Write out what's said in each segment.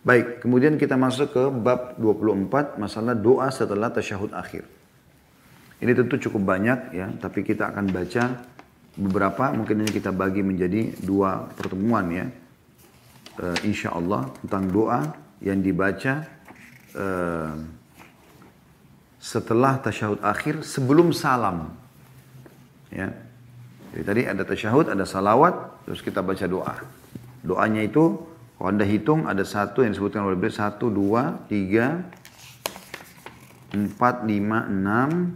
Baik, kemudian kita masuk ke bab 24 masalah doa setelah tasyahud akhir. Ini tentu cukup banyak ya, tapi kita akan baca beberapa, mungkin ini kita bagi menjadi dua pertemuan ya. E, insya Allah tentang doa yang dibaca e, setelah tasyahud akhir sebelum salam. Ya. Jadi tadi ada tasyahud, ada salawat, terus kita baca doa. Doanya itu kalau anda hitung ada satu yang disebutkan oleh beliau satu dua tiga empat lima enam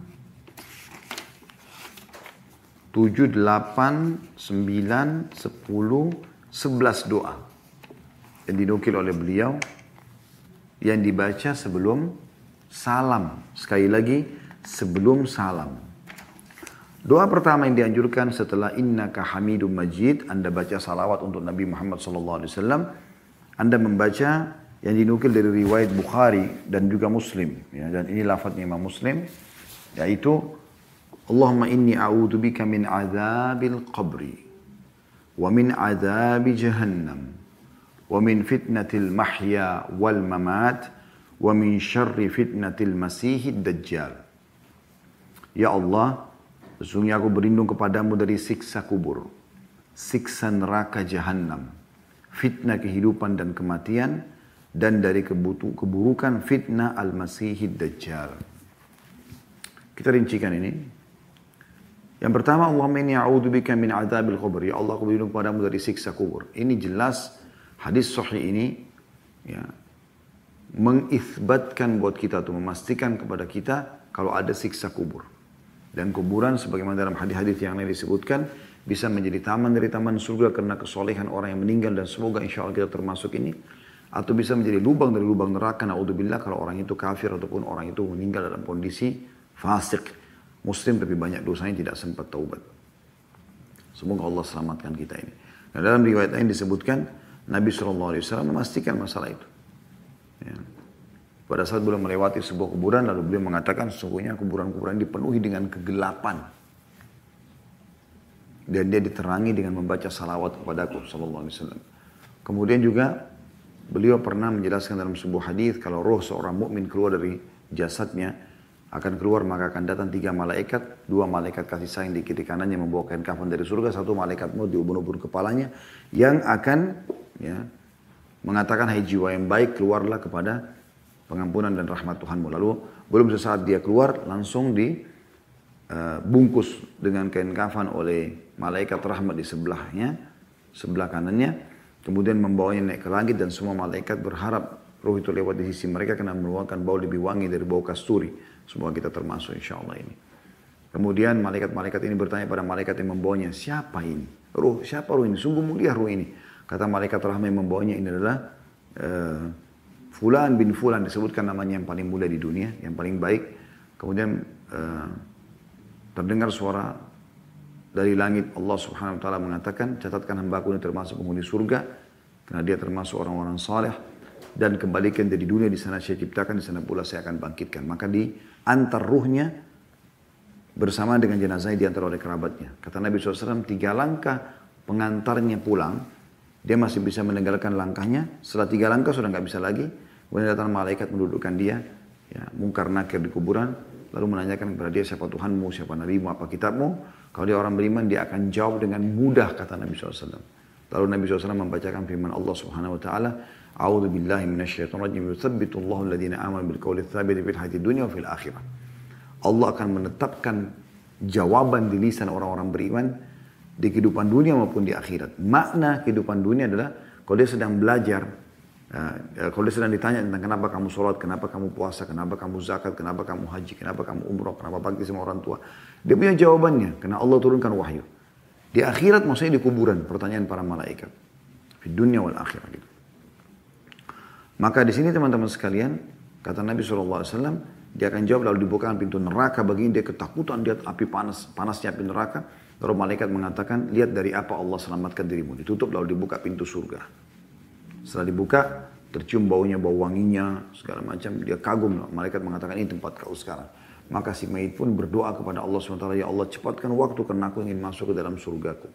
tujuh delapan sembilan sepuluh sebelas doa yang dinukil oleh beliau yang dibaca sebelum salam. Sekali lagi sebelum salam. Doa pertama yang dianjurkan setelah innaka hamidum majid, Anda baca salawat untuk Nabi Muhammad SAW, anda membaca yang dinukil dari riwayat Bukhari dan juga Muslim ya, dan ini lafadznya Imam Muslim yaitu Allahumma inni a'udzubika min azabil qabri wa min azabi jahannam wa min fitnatil mahya wal mamat wa min syarri fitnatil masihid dajjal. Ya Allah sesungguhnya aku berlindung kepadamu dari siksa kubur siksa neraka jahannam fitnah kehidupan dan kematian, dan dari keburukan fitnah al-masihid dajjal. Kita rincikan ini. Yang pertama, Allahumma inni a'udzubika min adzabil kubur. Ya Allah, aku berlindung padamu dari siksa kubur. Ini jelas hadis sahih ini ya, mengisbatkan buat kita atau memastikan kepada kita kalau ada siksa kubur. Dan kuburan sebagaimana dalam hadis-hadis yang lain disebutkan bisa menjadi taman dari taman surga karena kesolehan orang yang meninggal dan semoga insya Allah kita termasuk ini. Atau bisa menjadi lubang dari lubang neraka. Naudzubillah kalau orang itu kafir ataupun orang itu meninggal dalam kondisi fasik. Muslim tapi banyak dosanya tidak sempat taubat. Semoga Allah selamatkan kita ini. Nah, dalam riwayat lain disebutkan Nabi SAW memastikan masalah itu. Ya. pada saat beliau melewati sebuah kuburan lalu beliau mengatakan sesungguhnya kuburan-kuburan dipenuhi dengan kegelapan dan dia diterangi dengan membaca salawat kepada aku sallallahu alaihi wasallam. Kemudian juga beliau pernah menjelaskan dalam sebuah hadis kalau roh seorang mukmin keluar dari jasadnya akan keluar maka akan datang tiga malaikat, dua malaikat kasih sayang di kiri kanannya membawa kain kafan dari surga, satu malaikat maut di ubun-ubun kepalanya yang akan ya, mengatakan hai jiwa yang baik keluarlah kepada pengampunan dan rahmat Tuhanmu. Lalu belum sesaat dia keluar langsung eh, dengan kain kafan oleh malaikat rahmat di sebelahnya, sebelah kanannya, kemudian membawanya naik ke langit dan semua malaikat berharap roh itu lewat di sisi mereka karena mengeluarkan bau lebih wangi dari bau kasturi. Semoga kita termasuk insya Allah ini. Kemudian malaikat-malaikat ini bertanya pada malaikat yang membawanya, siapa ini? Ruh, siapa ruh ini? Sungguh mulia ruh ini. Kata malaikat rahmat yang membawanya ini adalah uh, Fulan bin Fulan disebutkan namanya yang paling mulia di dunia, yang paling baik. Kemudian uh, terdengar suara dari langit Allah subhanahu wa ta'ala mengatakan catatkan hambaku ini termasuk penghuni surga karena dia termasuk orang-orang saleh dan kembalikan dari dunia di sana saya ciptakan di sana pula saya akan bangkitkan. Maka di antar ruhnya bersama dengan jenazahnya diantar oleh kerabatnya. Kata Nabi SAW tiga langkah pengantarnya pulang dia masih bisa meninggalkan langkahnya. Setelah tiga langkah sudah nggak bisa lagi. Kemudian datang malaikat mendudukkan dia ya mungkar nakir di kuburan lalu menanyakan kepada dia siapa Tuhanmu siapa Nabimu apa kitabmu kalau dia orang beriman, dia akan jawab dengan mudah, kata Nabi SAW. Lalu Nabi SAW membacakan firman Allah Subhanahu Wa Taala, "A'udzu billahi minasyaitonir rajim. Yuthabbitu Allahu alladziina aamanu bil qawli tsabit fil hayatid dunya fil akhirah." Allah akan menetapkan jawaban di lisan orang-orang beriman di kehidupan dunia maupun di akhirat. Makna kehidupan dunia adalah kalau dia sedang belajar, uh, kalau dia sedang ditanya tentang kenapa kamu sholat, kenapa kamu puasa, kenapa kamu zakat, kenapa kamu haji, kenapa kamu umroh, kenapa bakti sama orang tua, dia punya jawabannya karena Allah turunkan wahyu. Di akhirat maksudnya di kuburan pertanyaan para malaikat. Di dunia wal akhirat gitu. Maka di sini teman-teman sekalian kata Nabi SAW dia akan jawab lalu dibukakan pintu neraka bagi dia ketakutan lihat api panas panasnya api neraka lalu malaikat mengatakan lihat dari apa Allah selamatkan dirimu ditutup lalu dibuka pintu surga setelah dibuka tercium baunya bau wanginya segala macam dia kagum malaikat mengatakan ini tempat kau sekarang maka si mayit pun berdoa kepada Allah SWT, Ya Allah cepatkan waktu karena aku ingin masuk ke dalam surgaku.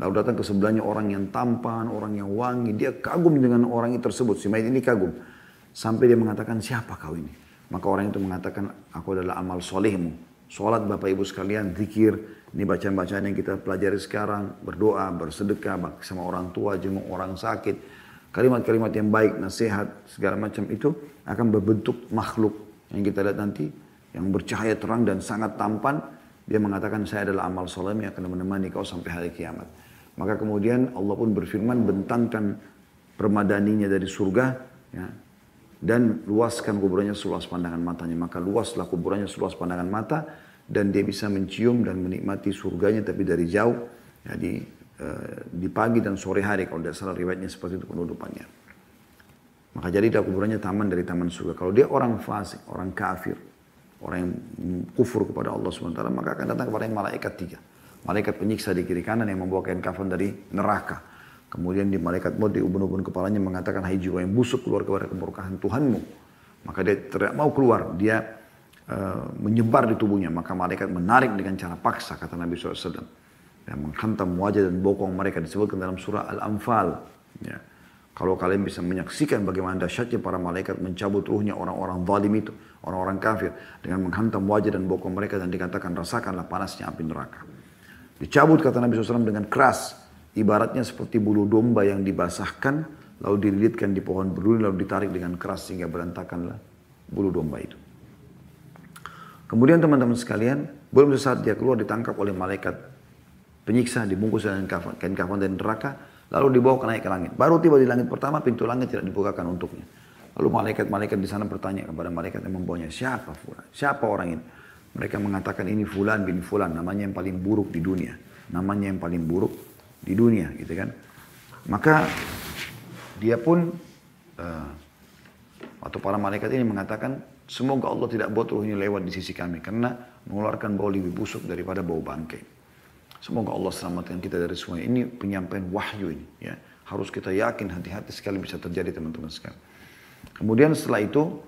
Lalu datang ke sebelahnya orang yang tampan, orang yang wangi. Dia kagum dengan orang itu tersebut. Si mayit ini kagum. Sampai dia mengatakan, siapa kau ini? Maka orang itu mengatakan, aku adalah amal solehmu. Sholat Bapak Ibu sekalian, zikir. Ini bacaan-bacaan yang kita pelajari sekarang. Berdoa, bersedekah, sama orang tua, jenguk orang sakit. Kalimat-kalimat yang baik, nasihat, segala macam itu akan berbentuk makhluk. Yang kita lihat nanti, yang bercahaya terang dan sangat tampan. Dia mengatakan, saya adalah amal soleh yang akan menemani kau sampai hari kiamat. Maka kemudian Allah pun berfirman bentangkan permadaninya dari surga ya, dan luaskan kuburannya seluas pandangan matanya. Maka luaslah kuburannya seluas pandangan mata dan dia bisa mencium dan menikmati surganya tapi dari jauh. Jadi eh, di pagi dan sore hari kalau tidak salah riwayatnya seperti itu penutupannya. Maka jadi kuburannya taman dari taman surga. Kalau dia orang fasik, orang kafir, orang yang kufur kepada Allah SWT, maka akan datang kepada yang malaikat tiga. Malaikat penyiksa di kiri kanan yang membawa kain kafan dari neraka. Kemudian di malaikat maut di ubun-ubun kepalanya mengatakan, hai jiwa yang busuk keluar kepada kemurkaan Tuhanmu. Maka dia tidak mau keluar, dia uh, menyebar di tubuhnya. Maka malaikat menarik dengan cara paksa, kata Nabi SAW. Yang menghantam wajah dan bokong mereka disebutkan dalam surah Al-Anfal. Ya. Kalau kalian bisa menyaksikan bagaimana dahsyatnya para malaikat mencabut ruhnya orang-orang zalim itu, orang-orang kafir, dengan menghantam wajah dan bokong mereka dan dikatakan rasakanlah panasnya api neraka. Dicabut kata Nabi SAW dengan keras. Ibaratnya seperti bulu domba yang dibasahkan, lalu dililitkan di pohon berduri, lalu ditarik dengan keras sehingga berantakanlah bulu domba itu. Kemudian teman-teman sekalian, belum sesaat dia keluar ditangkap oleh malaikat penyiksa, dibungkus dengan kafan, kain kafan dan neraka, lalu dibawa ke naik ke langit. Baru tiba di langit pertama, pintu langit tidak dibukakan untuknya. Lalu malaikat-malaikat di sana bertanya kepada malaikat yang membawanya, siapa Siapa orang ini? Mereka mengatakan ini fulan bin fulan, namanya yang paling buruk di dunia. Namanya yang paling buruk di dunia, gitu kan. Maka dia pun uh, atau para malaikat ini mengatakan semoga Allah tidak buat ruhnya lewat di sisi kami karena mengeluarkan bau lebih busuk daripada bau bangkai. Semoga Allah selamatkan kita dari semua ini penyampaian wahyu ini ya. Harus kita yakin hati-hati sekali bisa terjadi teman-teman sekalian. Kemudian setelah itu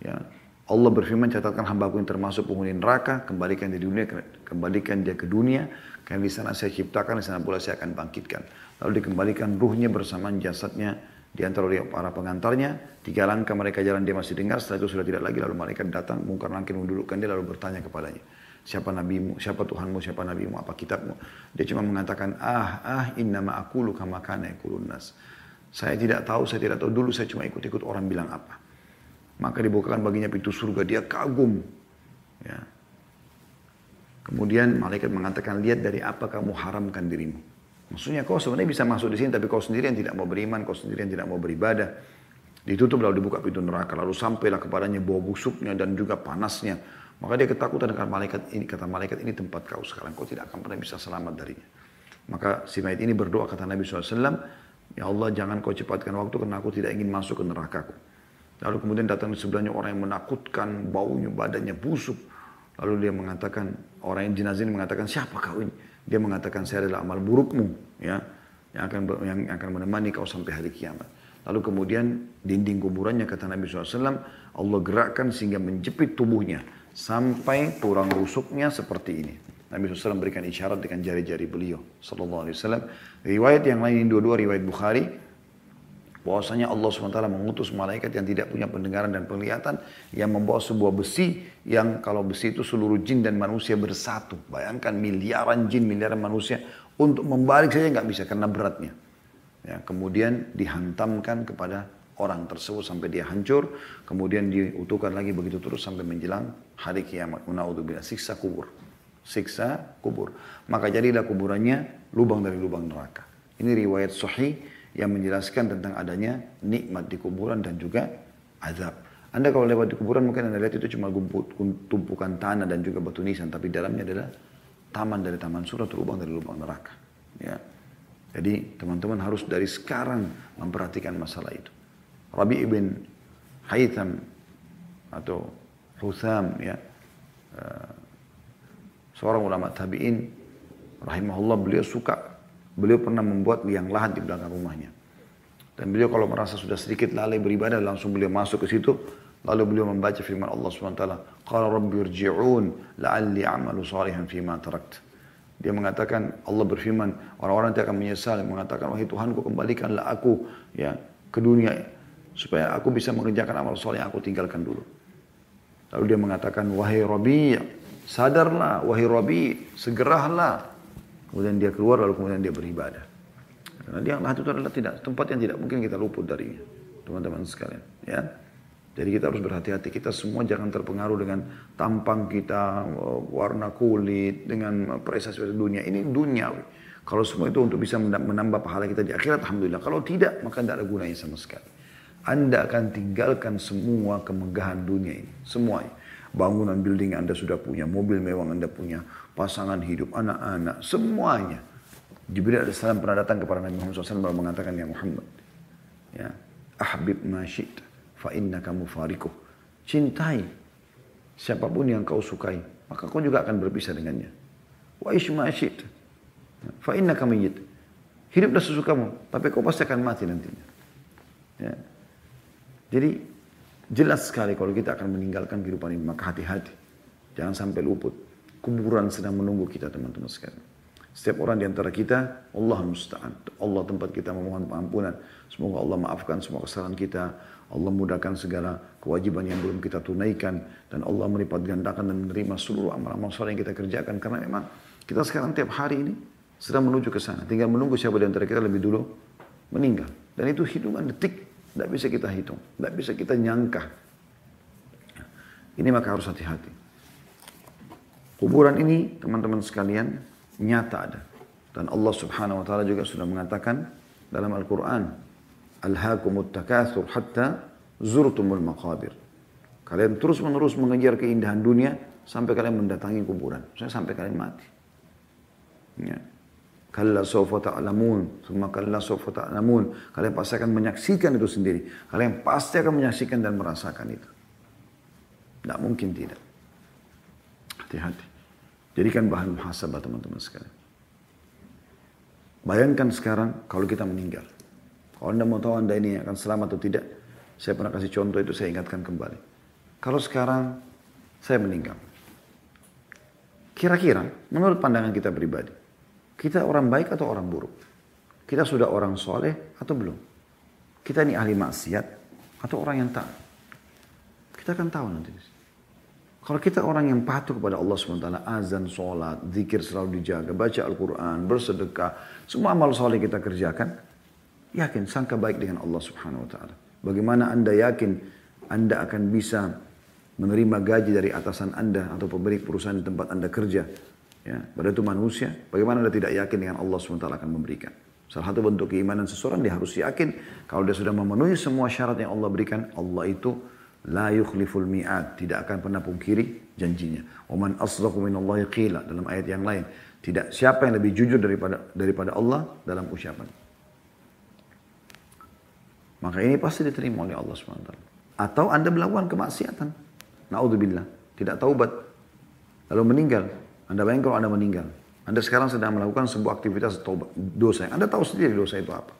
ya Allah berfirman, catatkan hambaku yang termasuk penghuni neraka, kembalikan dia di dunia, kembalikan dia ke dunia, karena di sana saya ciptakan, di sana pula saya akan bangkitkan. Lalu dikembalikan ruhnya bersama jasadnya di antara para pengantarnya, tiga langkah mereka jalan dia masih dengar, setelah itu sudah tidak lagi, lalu malaikat datang, mungkar langkah mendudukkan dia, lalu bertanya kepadanya, siapa nabimu, siapa Tuhanmu, siapa nabimu, apa kitabmu. Dia cuma mengatakan, ah, ah, innama akulu kama kana nas. Saya tidak tahu, saya tidak tahu, dulu saya cuma ikut-ikut orang bilang apa. Maka dibukakan baginya pintu surga, dia kagum. Ya. Kemudian malaikat mengatakan, lihat dari apa kamu haramkan dirimu. Maksudnya kau sebenarnya bisa masuk di sini, tapi kau sendiri yang tidak mau beriman, kau sendiri yang tidak mau beribadah. Ditutup lalu dibuka pintu neraka, lalu sampailah kepadanya bau busuknya dan juga panasnya. Maka dia ketakutan dengan malaikat ini, kata malaikat ini tempat kau sekarang, kau tidak akan pernah bisa selamat darinya. Maka si mayat ini berdoa kata Nabi SAW, Ya Allah jangan kau cepatkan waktu karena aku tidak ingin masuk ke nerakaku. Lalu kemudian datang di sebelahnya orang yang menakutkan, baunya, badannya busuk. Lalu dia mengatakan, orang yang jenazah ini mengatakan, siapa kau ini? Dia mengatakan, saya adalah amal burukmu, ya, yang akan yang akan menemani kau sampai hari kiamat. Lalu kemudian dinding kuburannya kata Nabi SAW, Allah gerakkan sehingga menjepit tubuhnya sampai tulang rusuknya seperti ini. Nabi SAW memberikan isyarat dengan jari-jari beliau. Sallallahu Alaihi Wasallam. Riwayat yang lain dua-dua riwayat Bukhari bahwasanya Allah SWT mengutus malaikat yang tidak punya pendengaran dan penglihatan yang membawa sebuah besi yang kalau besi itu seluruh jin dan manusia bersatu. Bayangkan miliaran jin, miliaran manusia untuk membalik saja nggak bisa karena beratnya. Ya, kemudian dihantamkan kepada orang tersebut sampai dia hancur, kemudian diutuhkan lagi begitu terus sampai menjelang hari kiamat. Unaudzubillah siksa kubur. Siksa kubur. Maka jadilah kuburannya lubang dari lubang neraka. Ini riwayat sahih yang menjelaskan tentang adanya nikmat di kuburan dan juga azab. Anda kalau lewat di kuburan mungkin Anda lihat itu cuma tumpukan tanah dan juga batu nisan, tapi dalamnya adalah taman dari taman surah lubang dari lubang neraka. Ya. Jadi teman-teman harus dari sekarang memperhatikan masalah itu. Rabi ibn Haytham atau Hutham ya uh, seorang ulama tabi'in rahimahullah beliau suka Beliau pernah membuat liang lahat di belakang rumahnya. Dan beliau kalau merasa sudah sedikit lalai beribadah, langsung beliau masuk ke situ. Lalu beliau membaca firman Allah SWT. Qala rabbi urji'un la'alli amalu salihan fima tarakt. Dia mengatakan Allah berfirman orang-orang yang akan menyesal mengatakan wahai Tuhanku kembalikanlah aku ya ke dunia supaya aku bisa mengerjakan amal soleh yang aku tinggalkan dulu. Lalu dia mengatakan wahai Rabi sadarlah wahai Rabi segeralah. Kemudian dia keluar lalu kemudian dia beribadah. Karena dia itu adalah tidak tempat yang tidak mungkin kita luput darinya teman-teman sekalian ya. Jadi kita harus berhati-hati. Kita semua jangan terpengaruh dengan tampang kita, warna kulit, dengan prestasi dunia. Ini duniawi. Kalau semua itu untuk bisa menambah pahala kita di akhirat, Alhamdulillah. Kalau tidak, maka tidak ada gunanya sama sekali. Anda akan tinggalkan semua kemegahan dunia ini. Semuanya. Bangunan building Anda sudah punya, mobil mewah Anda punya, pasangan hidup, anak-anak, semuanya. Jibril AS pernah datang kepada Nabi Muhammad SAW mengatakan, Ya Muhammad, ya, ahbib ma syi'ta kamu farikuh. Cintai siapa pun yang kau sukai, maka kau juga akan berpisah dengannya. Wa isma asyid. Fa innaka mayyit. Hiduplah sesukamu, tapi kau pasti akan mati nantinya. Ya. Jadi jelas sekali kalau kita akan meninggalkan kehidupan ini, maka hati-hati. Jangan sampai luput. Kuburan sedang menunggu kita teman-teman sekalian. Setiap orang di antara kita, Allah musta'an. Allah tempat kita memohon pengampunan. Semoga Allah maafkan semua kesalahan kita. Allah mudahkan segala kewajiban yang belum kita tunaikan dan Allah melipat gandakan dan menerima seluruh amal-amal soleh yang kita kerjakan karena memang kita sekarang tiap hari ini sedang menuju ke sana. Tinggal menunggu siapa di antara kita lebih dulu meninggal. Dan itu hitungan detik, tidak bisa kita hitung, tidak bisa kita nyangka. Ini maka harus hati-hati. Kuburan ini teman-teman sekalian nyata ada. Dan Allah subhanahu wa ta'ala juga sudah mengatakan dalam Al-Quran alhaakumut takatsur hatta zurtumul maqabir. Kalian terus menerus mengejar keindahan dunia sampai kalian mendatangi kuburan. Saya sampai kalian mati. Ya. Kalla sawfa ta'lamun, thumma kalla sawfa ta'lamun. Kalian pasti akan menyaksikan itu sendiri. Kalian pasti akan menyaksikan dan merasakan itu. Tidak mungkin tidak. Hati-hati. Jadikan bahan muhasabah teman-teman sekalian. Bayangkan sekarang kalau kita meninggal. Kalau Anda mau tahu Anda ini akan selamat atau tidak, saya pernah kasih contoh itu saya ingatkan kembali. Kalau sekarang saya meninggal, kira-kira menurut pandangan kita pribadi, kita orang baik atau orang buruk? Kita sudah orang soleh atau belum? Kita ini ahli maksiat atau orang yang tak? Kita akan tahu nanti. Kalau kita orang yang patuh kepada Allah SWT, azan, sholat, zikir selalu dijaga, baca Al-Quran, bersedekah, semua amal soleh kita kerjakan, Yakin, sangka baik dengan Allah subhanahu wa ta'ala. Bagaimana anda yakin anda akan bisa menerima gaji dari atasan anda atau pemilik perusahaan di tempat anda kerja. Ya, pada itu manusia, bagaimana anda tidak yakin dengan Allah SWT akan memberikan. Salah satu bentuk keimanan seseorang dia harus yakin kalau dia sudah memenuhi semua syarat yang Allah berikan, Allah itu la yukhliful mi'ad, tidak akan pernah pungkiri janjinya. Waman asdaqu minallahi qila dalam ayat yang lain. Tidak siapa yang lebih jujur daripada daripada Allah dalam ucapan. Maka ini pasti diterima oleh Allah SWT. Atau Anda melakukan kemaksiatan. Na'udzubillah. Tidak taubat. Lalu meninggal. Anda bayangkan kalau Anda meninggal. Anda sekarang sedang melakukan sebuah aktivitas taubat, dosa. Anda tahu sendiri dosa itu apa.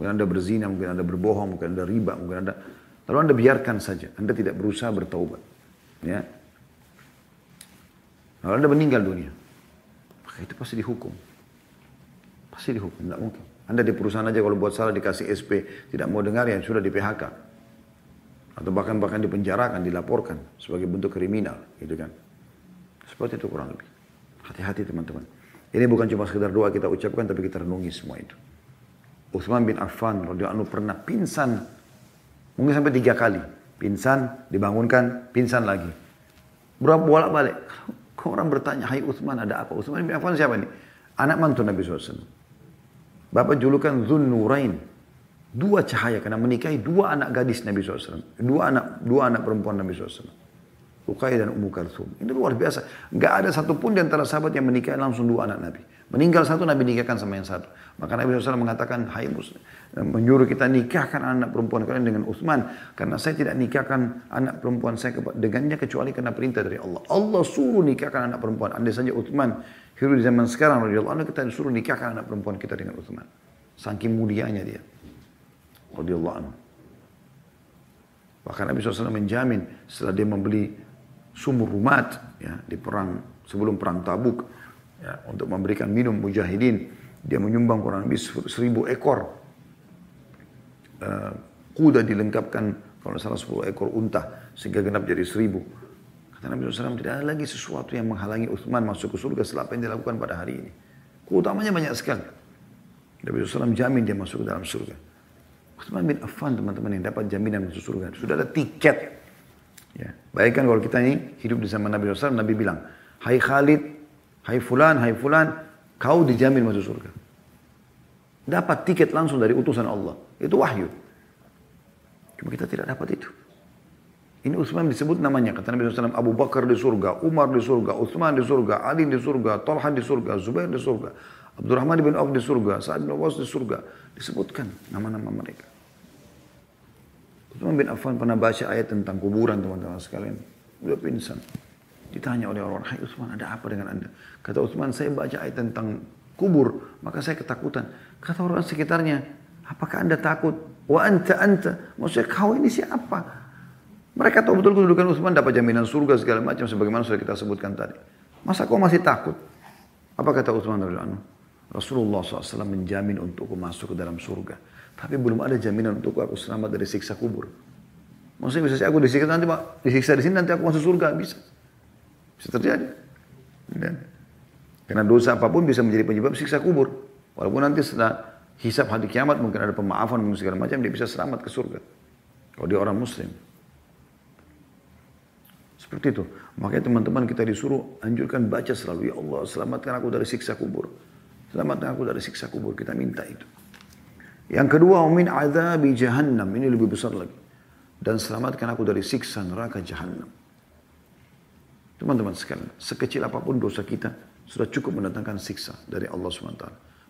Mungkin Anda berzina, mungkin Anda berbohong, mungkin Anda riba, mungkin Anda... Lalu Anda biarkan saja. Anda tidak berusaha bertaubat. Ya. Lalu Anda meninggal dunia. Maka itu pasti dihukum. Pasti dihukum, tidak mungkin. Anda di perusahaan aja kalau buat salah dikasih SP, tidak mau dengar ya sudah di PHK. Atau bahkan bahkan dipenjarakan, dilaporkan sebagai bentuk kriminal, gitu kan. Seperti itu kurang lebih. Hati-hati teman-teman. Ini bukan cuma sekedar doa kita ucapkan, tapi kita renungi semua itu. Utsman bin Affan radhiyallahu pernah pingsan mungkin sampai tiga kali. Pingsan, dibangunkan, pingsan lagi. Berapa bolak balik. Kok orang bertanya, Hai Utsman ada apa? Utsman bin Affan siapa nih? Anak mantu Nabi SAW. Bapak julukan Zun Nurain. Dua cahaya karena menikahi dua anak gadis Nabi SAW. Dua anak dua anak perempuan Nabi SAW. Ruqayyah dan Ummu Kalthum. Ini luar biasa. Gak ada satupun di antara sahabat yang menikahi langsung dua anak Nabi. Meninggal satu, Nabi nikahkan sama yang satu. Maka Nabi SAW mengatakan, Hai Muslim, menyuruh kita nikahkan anak perempuan kalian dengan Uthman. Karena saya tidak nikahkan anak perempuan saya dengannya kecuali karena perintah dari Allah. Allah suruh nikahkan anak perempuan. Andai saja Uthman hidup di zaman sekarang, radhiyallahu kita disuruh nikahkan anak perempuan kita dengan Uthman. Saking mulianya dia. Radhiyallahu anhu. Bahkan Nabi SAW menjamin setelah dia membeli sumur rumat ya, di perang sebelum perang Tabuk ya, untuk memberikan minum mujahidin. Dia menyumbang kurang lebih seribu ekor uh, kuda dilengkapkan kalau salah sepuluh ekor unta sehingga genap jadi seribu. Kata Nabi SAW tidak ada lagi sesuatu yang menghalangi Uthman masuk ke surga setelah apa yang dilakukan pada hari ini. Keutamanya banyak sekali. Nabi SAW jamin dia masuk ke dalam surga. Uthman bin Affan teman-teman yang dapat jaminan masuk surga. Sudah ada tiket. Ya. Bayangkan kalau kita ini hidup di zaman Nabi SAW, Nabi bilang, Hai Khalid, hai fulan, hai fulan, kau dijamin masuk surga. Dapat tiket langsung dari utusan Allah. Itu wahyu. Cuma kita tidak dapat itu. Ini Utsman disebut namanya. Kata Nabi SAW, Abu Bakar di surga, Umar di surga, Utsman di surga, Ali di surga, Talha di surga, Zubair di surga, Abdurrahman bin Auf di surga, Sa'ad bin Awas di surga. Disebutkan nama-nama mereka. Utsman bin Affan pernah baca ayat tentang kuburan teman-teman sekalian. Udah pingsan. Ditanya oleh orang-orang, Hai Utsman ada apa dengan anda? Kata Utsman, saya baca ayat tentang kubur, maka saya ketakutan. Kata orang sekitarnya, apakah anda takut? Wa anta anta, maksudnya kau ini siapa? Mereka tahu betul kedudukan Utsman dapat jaminan surga segala macam sebagaimana sudah kita sebutkan tadi. Masa kau masih takut? Apa kata Utsman radhiyallahu Rasulullah SAW menjamin untukku masuk ke dalam surga. Tapi belum ada jaminan untuk aku selamat dari siksa kubur. Maksudnya bisa saya aku disiksa nanti disiksa di sini nanti aku masuk surga bisa. Bisa terjadi. Dan, karena dosa apa pun bisa menjadi penyebab siksa kubur. Walaupun nanti setelah hisap hari kiamat mungkin ada pemaafan mungkin segala macam dia bisa selamat ke surga. Kalau dia orang muslim. Seperti itu. Makanya teman-teman kita disuruh anjurkan baca selalu. Ya Allah selamatkan aku dari siksa kubur. Selamatkan aku dari siksa kubur. Kita minta itu. Yang kedua, min azabi jahannam. Ini lebih besar lagi. Dan selamatkan aku dari siksa neraka jahannam. Teman-teman sekalian, sekecil apa pun dosa kita sudah cukup mendatangkan siksa dari Allah SWT.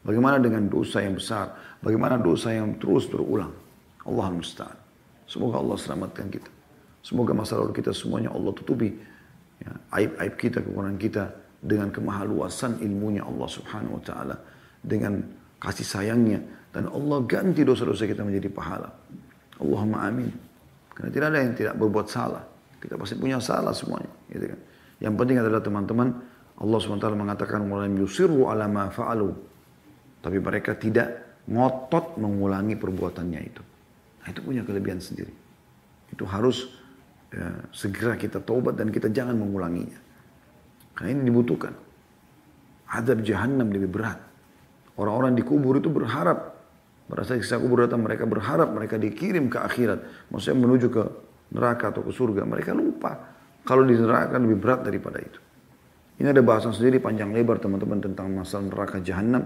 Bagaimana dengan dosa yang besar? Bagaimana dosa yang terus berulang? Allah musta'an. Semoga Allah selamatkan kita. Semoga masa lalu kita semuanya Allah tutupi. Ya, aib-aib kita, kekurangan kita dengan kemahaluasan ilmunya Allah Subhanahu wa taala dengan kasih sayangnya dan Allah ganti dosa-dosa kita menjadi pahala. Allahumma amin. Karena tidak ada yang tidak berbuat salah. Kita pasti punya salah semuanya, gitu kan. Yang penting adalah teman-teman, Allah SWT mengatakan, walam yusirru ala ma fa'alu. Tapi mereka tidak ngotot mengulangi perbuatannya itu. Nah, itu punya kelebihan sendiri. Itu harus ya, segera kita taubat dan kita jangan mengulanginya. Karena ini dibutuhkan. Adab jahannam lebih berat. Orang-orang di kubur itu berharap. Merasa siksa kubur datang, mereka berharap mereka dikirim ke akhirat. Maksudnya menuju ke neraka atau ke surga. Mereka lupa kalau di neraka lebih berat daripada itu. Ini ada bahasan sendiri panjang lebar teman-teman tentang masalah neraka jahanam.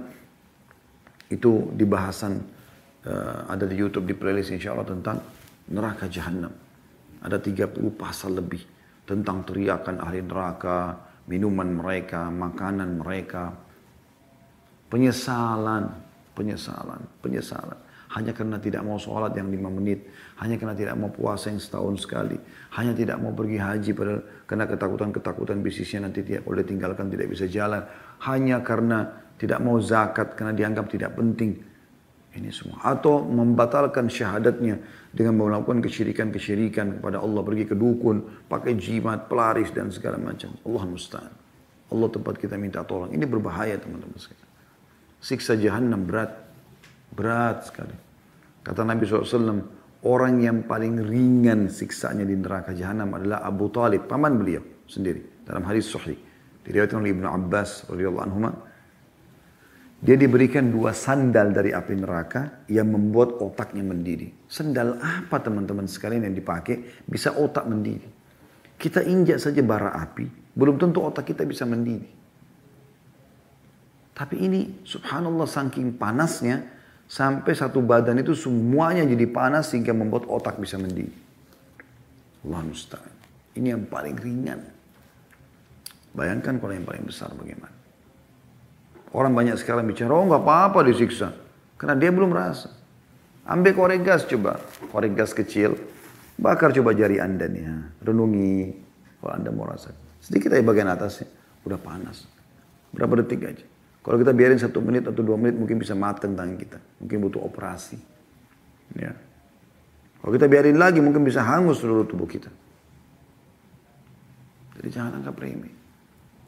Itu di bahasan uh, ada di YouTube di playlist insya Allah tentang neraka jahanam. Ada 30 pasal lebih tentang teriakan ahli neraka, minuman mereka, makanan mereka, penyesalan, penyesalan, penyesalan. Hanya karena tidak mau sholat yang lima menit. Hanya karena tidak mau puasa yang setahun sekali. Hanya tidak mau pergi haji padahal karena ketakutan-ketakutan bisnisnya nanti tidak boleh tinggalkan, tidak bisa jalan. Hanya karena tidak mau zakat karena dianggap tidak penting. Ini semua. Atau membatalkan syahadatnya dengan melakukan kesyirikan-kesyirikan kepada Allah. Pergi ke dukun, pakai jimat, pelaris dan segala macam. Allah musta'an. Allah tempat kita minta tolong. Ini berbahaya teman-teman sekalian. Siksa jahannam berat. Berat sekali. Kata Nabi SAW, orang yang paling ringan siksanya di neraka jahanam adalah Abu Talib, paman beliau sendiri. Dalam hadis sahih. Diriwayatkan oleh Ibnu Abbas radhiyallahu anhu. Dia diberikan dua sandal dari api neraka yang membuat otaknya mendidih. Sandal apa teman-teman sekalian yang dipakai bisa otak mendidih. Kita injak saja bara api, belum tentu otak kita bisa mendidih. Tapi ini subhanallah saking panasnya, Sampai satu badan itu semuanya jadi panas sehingga membuat otak bisa mendidih. Allah musta'an. Ini yang paling ringan. Bayangkan kalau yang paling besar bagaimana. Orang banyak sekarang bicara, oh nggak apa-apa disiksa. Karena dia belum rasa. Ambil korek gas coba. Korek gas kecil. Bakar coba jari anda nih. Ya. Renungi. Kalau anda mau rasa. Sedikit aja bagian atasnya. Udah panas. Berapa detik aja. Kalau kita biarin satu menit atau dua menit mungkin bisa mati tangan kita. Mungkin butuh operasi. Ya. Kalau kita biarin lagi mungkin bisa hangus seluruh tubuh kita. Jadi jangan anggap remeh.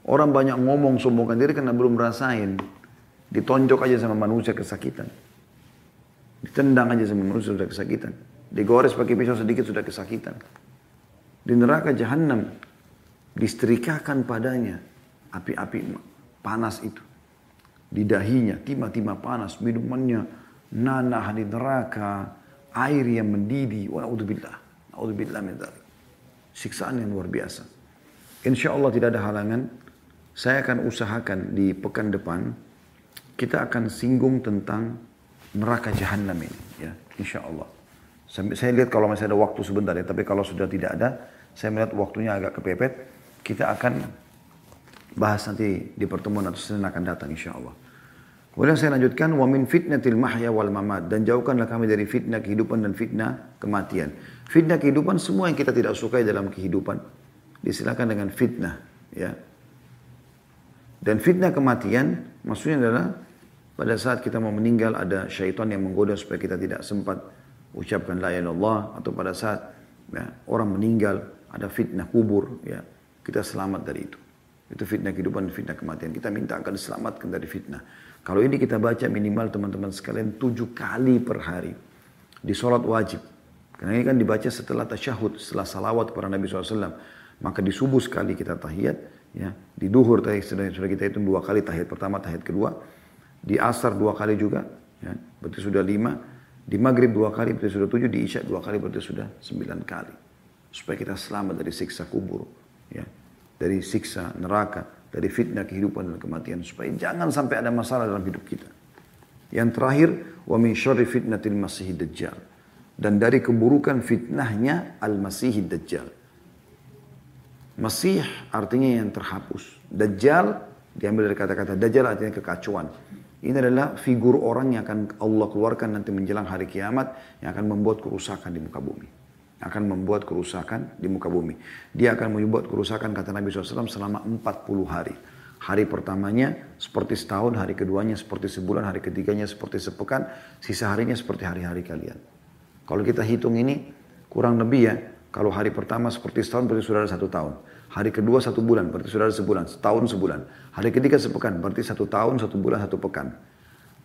Orang banyak ngomong sombongkan diri karena belum merasain. Ditonjok aja sama manusia kesakitan. Ditendang aja sama manusia sudah kesakitan. Digores pakai pisau sedikit sudah kesakitan. Di neraka jahanam disetrikakan padanya api-api panas itu. Di dahinya timah-timah panas, minumannya nanah di neraka, air yang mendidih. Wa na'udzubillah. Na'udzubillah min Siksaan yang luar biasa. Insya Allah tidak ada halangan. Saya akan usahakan di pekan depan kita akan singgung tentang neraka jahanam ini, ya, insya Allah. Saya lihat kalau masih ada waktu sebentar ya, tapi kalau sudah tidak ada, saya melihat waktunya agak kepepet. Kita akan bahas nanti di pertemuan atau Senin akan datang insya Allah. Kemudian saya lanjutkan wa min fitnatil mahya wal mamat dan jauhkanlah kami dari fitnah kehidupan dan fitnah kematian. Fitnah kehidupan semua yang kita tidak sukai dalam kehidupan disilakan dengan fitnah ya. Dan fitnah kematian maksudnya adalah pada saat kita mau meninggal ada syaitan yang menggoda supaya kita tidak sempat ucapkan la illallah atau pada saat ya, orang meninggal ada fitnah kubur ya kita selamat dari itu. Itu fitnah kehidupan, fitnah kematian. Kita minta akan diselamatkan dari fitnah. Kalau ini kita baca minimal teman-teman sekalian tujuh kali per hari. Di sholat wajib. Karena ini kan dibaca setelah tasyahud, setelah salawat kepada Nabi SAW. Maka di subuh sekali kita tahiyat. Ya. Di duhur tadi sudah, sudah kita hitung dua kali tahiyat pertama, tahiyat kedua. Di asar dua kali juga. Ya. Berarti sudah lima. Di maghrib dua kali berarti sudah tujuh. Di isya dua kali berarti sudah sembilan kali. Supaya kita selamat dari siksa kubur. Ya. Dari siksa neraka dari fitnah kehidupan dan kematian supaya jangan sampai ada masalah dalam hidup kita. Yang terakhir, wa min syarri fitnatil masih dajjal. Dan dari keburukan fitnahnya al-masih dajjal. Masih artinya yang terhapus. Dajjal diambil dari kata-kata dajjal artinya kekacauan. Ini adalah figur orang yang akan Allah keluarkan nanti menjelang hari kiamat yang akan membuat kerusakan di muka bumi akan membuat kerusakan di muka bumi. Dia akan membuat kerusakan kata Nabi SAW selama 40 hari. Hari pertamanya seperti setahun, hari keduanya seperti sebulan, hari ketiganya seperti sepekan, sisa harinya seperti hari-hari kalian. Kalau kita hitung ini kurang lebih ya, kalau hari pertama seperti setahun berarti sudah ada satu tahun. Hari kedua satu bulan berarti sudah ada sebulan, setahun sebulan. Hari ketiga sepekan berarti satu tahun, satu bulan, satu pekan.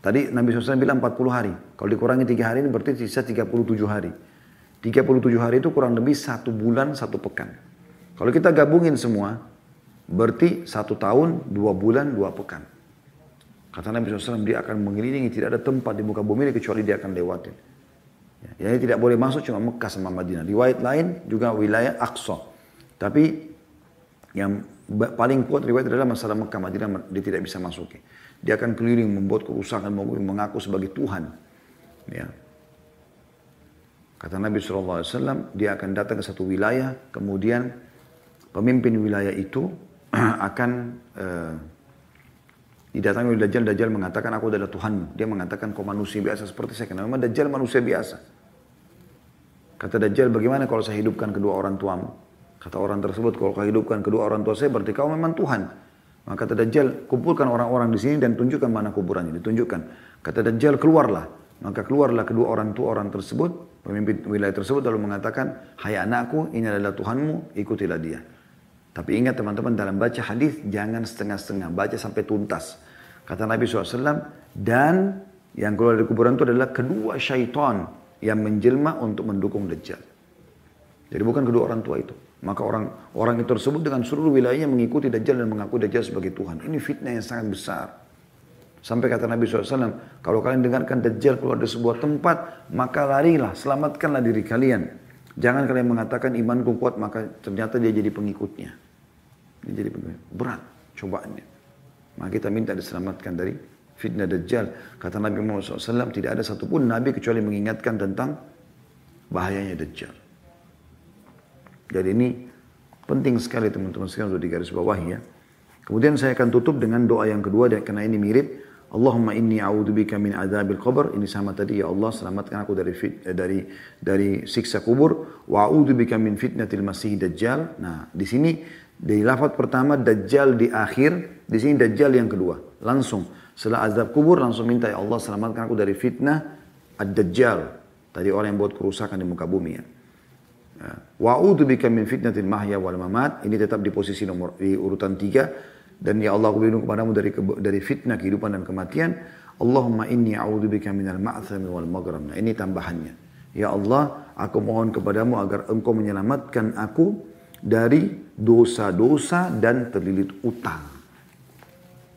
Tadi Nabi SAW bilang 40 hari. Kalau dikurangi tiga hari ini berarti sisa 37 hari. 37 hari itu kurang lebih satu bulan, satu pekan. Kalau kita gabungin semua, berarti satu tahun, dua bulan, dua pekan. Kata Nabi SAW, dia akan mengelilingi, tidak ada tempat di muka bumi ini kecuali dia akan lewatin. Ya, jadi tidak boleh masuk cuma Mekah sama Madinah. Riwayat lain juga wilayah Aqsa. Tapi yang paling kuat riwayat adalah masalah Mekah Madinah dia tidak bisa masuk. Dia akan keliling membuat kerusakan, mengaku sebagai Tuhan. Ya, Kata Nabi SAW, dia akan datang ke satu wilayah, kemudian pemimpin wilayah itu akan uh, didatangi oleh Dajjal. Dajjal mengatakan, aku adalah Tuhanmu. Dia mengatakan, kau manusia biasa seperti saya. Karena memang Dajjal manusia biasa. Kata Dajjal, bagaimana kalau saya hidupkan kedua orang tuamu? Kata orang tersebut, kalau kau hidupkan kedua orang tua saya, berarti kau memang Tuhan. Maka kata Dajjal, kumpulkan orang-orang di sini dan tunjukkan mana kuburannya. Ditunjukkan. Kata Dajjal, keluarlah. Maka keluarlah kedua orang tua orang tersebut Pemimpin wilayah tersebut lalu mengatakan, Hai anakku, ini adalah Tuhanmu, ikutilah dia. Tapi ingat teman-teman dalam baca hadis jangan setengah-setengah, baca sampai tuntas. Kata Nabi SAW, dan yang keluar dari kuburan itu adalah kedua syaitan yang menjelma untuk mendukung Dajjal. Jadi bukan kedua orang tua itu. Maka orang orang itu tersebut dengan seluruh wilayahnya mengikuti Dajjal dan mengaku Dajjal sebagai Tuhan. Ini fitnah yang sangat besar. Sampai kata Nabi SAW, kalau kalian dengarkan Dajjal keluar dari sebuah tempat, maka larilah, selamatkanlah diri kalian. Jangan kalian mengatakan imanku kuat, maka ternyata dia jadi pengikutnya. Dia jadi pengikutnya. Berat cobaannya. Maka kita minta diselamatkan dari fitnah Dajjal. Kata Nabi Muhammad SAW, tidak ada satupun Nabi kecuali mengingatkan tentang bahayanya Dajjal. Jadi ini penting sekali teman-teman sekalian untuk digaris bawahi ya. Kemudian saya akan tutup dengan doa yang kedua karena ini mirip Allahumma inni a'udzubika min adzabil qabr. Ini sama tadi ya Allah selamatkan aku dari fit, eh, dari dari siksa kubur wa a'udzubika min fitnatil masih dajjal. Nah, di sini di lafaz pertama dajjal di akhir, di sini dajjal yang kedua. Langsung setelah azab kubur langsung minta ya Allah selamatkan aku dari fitnah ad-dajjal. Tadi orang yang buat kerusakan di muka bumi ya. ya. Wa a'udzubika min fitnatil mahya wal mamat. Ini tetap di posisi nomor di urutan tiga Dan ya Allah aku berlindung kepadamu dari dari fitnah kehidupan dan kematian. Allahumma inni a'udzubika minal ma'thami wal maghram. Nah, ini tambahannya. Ya Allah, aku mohon kepadamu agar engkau menyelamatkan aku dari dosa-dosa dan terlilit utang.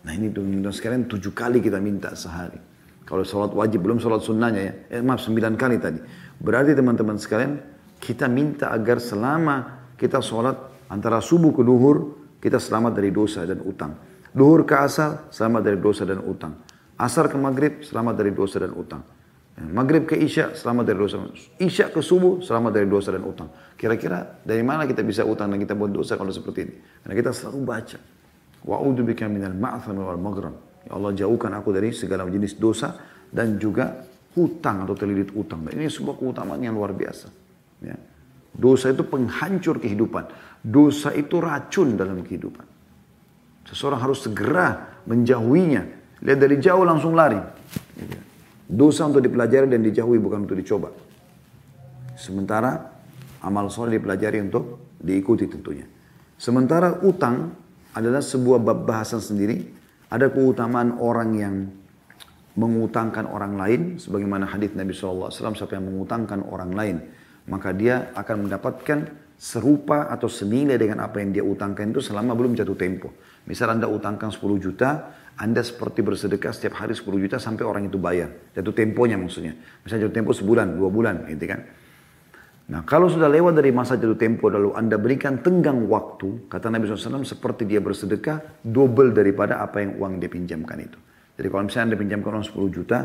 Nah ini teman-teman sekalian tujuh kali kita minta sehari. Kalau sholat wajib, belum sholat sunnahnya ya. Eh, maaf, sembilan kali tadi. Berarti teman-teman sekalian, kita minta agar selama kita sholat antara subuh ke duhur, kita selamat dari dosa dan utang. Duhur ke asar, selamat dari dosa dan utang. Asar ke maghrib, selamat dari dosa dan utang. Maghrib ke Isya, selamat dari dosa. Isya ke subuh, selamat dari dosa dan utang. Kira-kira dari mana kita bisa utang dan kita buat dosa kalau seperti ini? Karena kita selalu baca. Wa'udhu bika minal ma'athami wal maghram. Ya Allah jauhkan aku dari segala jenis dosa dan juga hutang atau terlilit utang. Dan ini sebuah keutamaan yang luar biasa. Ya. Dosa itu penghancur kehidupan. Dosa itu racun dalam kehidupan. Seseorang harus segera menjauhinya. Lihat dari jauh langsung lari. Dosa untuk dipelajari dan dijauhi bukan untuk dicoba. Sementara amal soleh dipelajari untuk diikuti tentunya. Sementara utang adalah sebuah bab bahasan sendiri. Ada keutamaan orang yang mengutangkan orang lain. Sebagaimana hadis Nabi SAW, siapa yang mengutangkan orang lain. Maka dia akan mendapatkan serupa atau senilai dengan apa yang dia utangkan itu selama belum jatuh tempo. Misal Anda utangkan 10 juta, anda seperti bersedekah setiap hari 10 juta sampai orang itu bayar. Jatuh temponya maksudnya. Misalnya jatuh tempo sebulan, dua bulan gitu kan. Nah kalau sudah lewat dari masa jatuh tempo lalu Anda berikan tenggang waktu, kata Nabi SAW seperti dia bersedekah double daripada apa yang uang dia pinjamkan itu. Jadi kalau misalnya Anda pinjamkan uang 10 juta,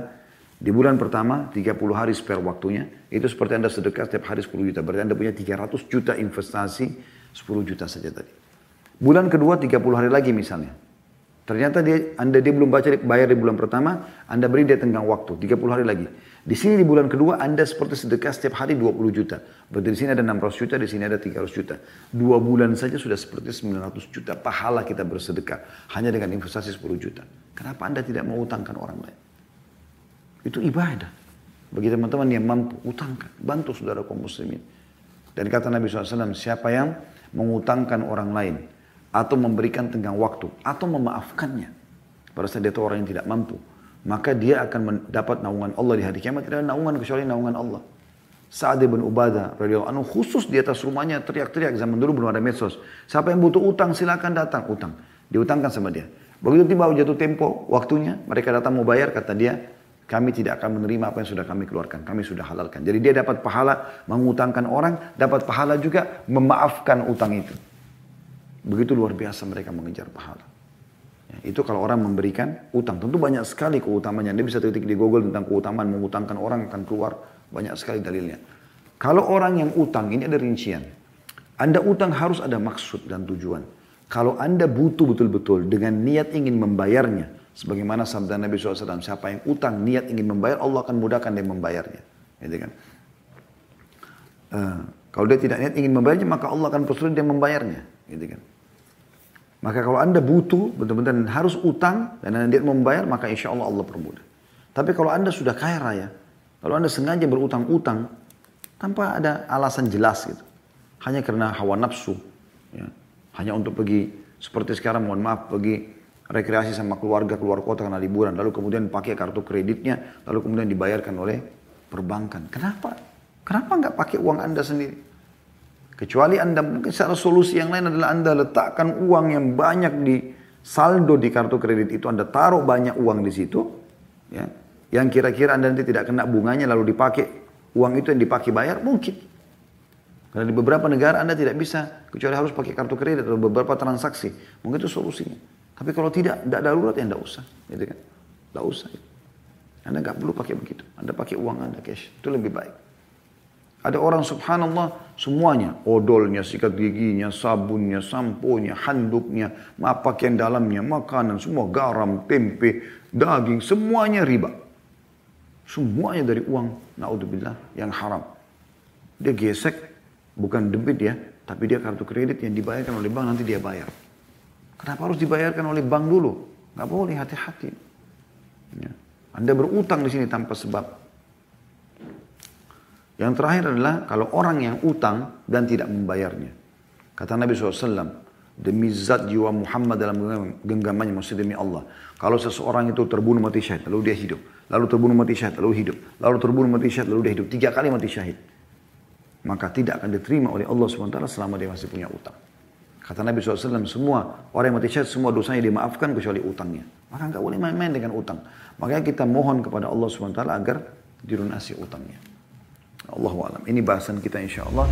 di bulan pertama 30 hari spare waktunya, itu seperti Anda sedekah setiap hari 10 juta. Berarti Anda punya 300 juta investasi 10 juta saja tadi. Bulan kedua 30 hari lagi misalnya. Ternyata dia, anda dia belum baca bayar di bulan pertama, anda beri dia tenggang waktu, 30 hari lagi. Di sini di bulan kedua anda seperti sedekah setiap hari 20 juta. Berarti di sini ada 600 juta, di sini ada 300 juta. Dua bulan saja sudah seperti 900 juta pahala kita bersedekah. Hanya dengan investasi 10 juta. Kenapa anda tidak mau utangkan orang lain? Itu ibadah. Bagi teman-teman yang mampu, utangkan. Bantu saudara kaum muslimin. Dan kata Nabi SAW, siapa yang mengutangkan orang lain, atau memberikan tenggang waktu atau memaafkannya pada saat dia orang yang tidak mampu maka dia akan mendapat naungan Allah di hari kiamat tidak ada naungan kecuali naungan Allah Sa'ad bin Ubadah radhiyallahu anhu khusus di atas rumahnya teriak-teriak zaman dulu belum ada medsos siapa yang butuh utang silakan datang utang diutangkan sama dia begitu tiba jatuh tempo waktunya mereka datang mau bayar kata dia kami tidak akan menerima apa yang sudah kami keluarkan. Kami sudah halalkan. Jadi dia dapat pahala mengutangkan orang, dapat pahala juga memaafkan utang itu. Begitu luar biasa mereka mengejar pahala. Ya, itu kalau orang memberikan utang. Tentu banyak sekali keutamanya. Anda bisa ketik di Google tentang keutamaan mengutangkan orang akan keluar. Banyak sekali dalilnya. Kalau orang yang utang, ini ada rincian. Anda utang harus ada maksud dan tujuan. Kalau Anda butuh betul-betul dengan niat ingin membayarnya. Sebagaimana sabda Nabi SAW, siapa yang utang niat ingin membayar, Allah akan mudahkan dia membayarnya. Gitu kan? Uh, kalau dia tidak niat ingin membayarnya, maka Allah akan persulit dia membayarnya. Gitu kan. Maka kalau anda butuh, betul-betul harus utang, dan anda niat membayar, maka insya Allah Allah permudah. Tapi kalau anda sudah kaya raya, kalau anda sengaja berutang-utang, tanpa ada alasan jelas gitu. Hanya karena hawa nafsu. Ya. Hanya untuk pergi, seperti sekarang mohon maaf, pergi rekreasi sama keluarga keluar kota karena liburan. Lalu kemudian pakai kartu kreditnya, lalu kemudian dibayarkan oleh perbankan. Kenapa? Kenapa nggak pakai uang Anda sendiri? Kecuali Anda mungkin secara solusi yang lain adalah Anda letakkan uang yang banyak di saldo di kartu kredit itu, Anda taruh banyak uang di situ, ya, yang kira-kira Anda nanti tidak kena bunganya lalu dipakai uang itu yang dipakai bayar mungkin. Karena di beberapa negara Anda tidak bisa kecuali harus pakai kartu kredit atau beberapa transaksi. Mungkin itu solusinya. Tapi kalau tidak, tidak darurat ya tidak usah, gitu kan? Tidak usah. Anda nggak perlu pakai begitu. Anda pakai uang Anda cash, itu lebih baik. Ada orang subhanallah semuanya, odolnya, sikat giginya, sabunnya, samponya, handuknya, pakaian dalamnya, makanan, semua garam, tempe, daging, semuanya riba. Semuanya dari uang, naudzubillah, yang haram. Dia gesek, bukan debit ya, tapi dia kartu kredit yang dibayarkan oleh bank nanti dia bayar. Kenapa harus dibayarkan oleh bank dulu? Gak boleh hati-hati. Ya. Anda berutang di sini tanpa sebab. Yang terakhir adalah kalau orang yang utang dan tidak membayarnya. Kata Nabi SAW, demi zat jiwa Muhammad dalam genggamannya maksud demi Allah. Kalau seseorang itu terbunuh mati syahid lalu dia hidup, lalu terbunuh mati syahid lalu hidup, lalu terbunuh mati syahid lalu dia hidup, tiga kali mati syahid. Maka tidak akan diterima oleh Allah SWT selama dia masih punya utang. Kata Nabi SAW, semua orang yang mati syahid, semua dosanya dimaafkan kecuali utangnya. Maka nggak boleh main-main dengan utang. Makanya kita mohon kepada Allah SWT agar dilunasi utangnya. Allah alam. Ini bahasan kita insya Allah.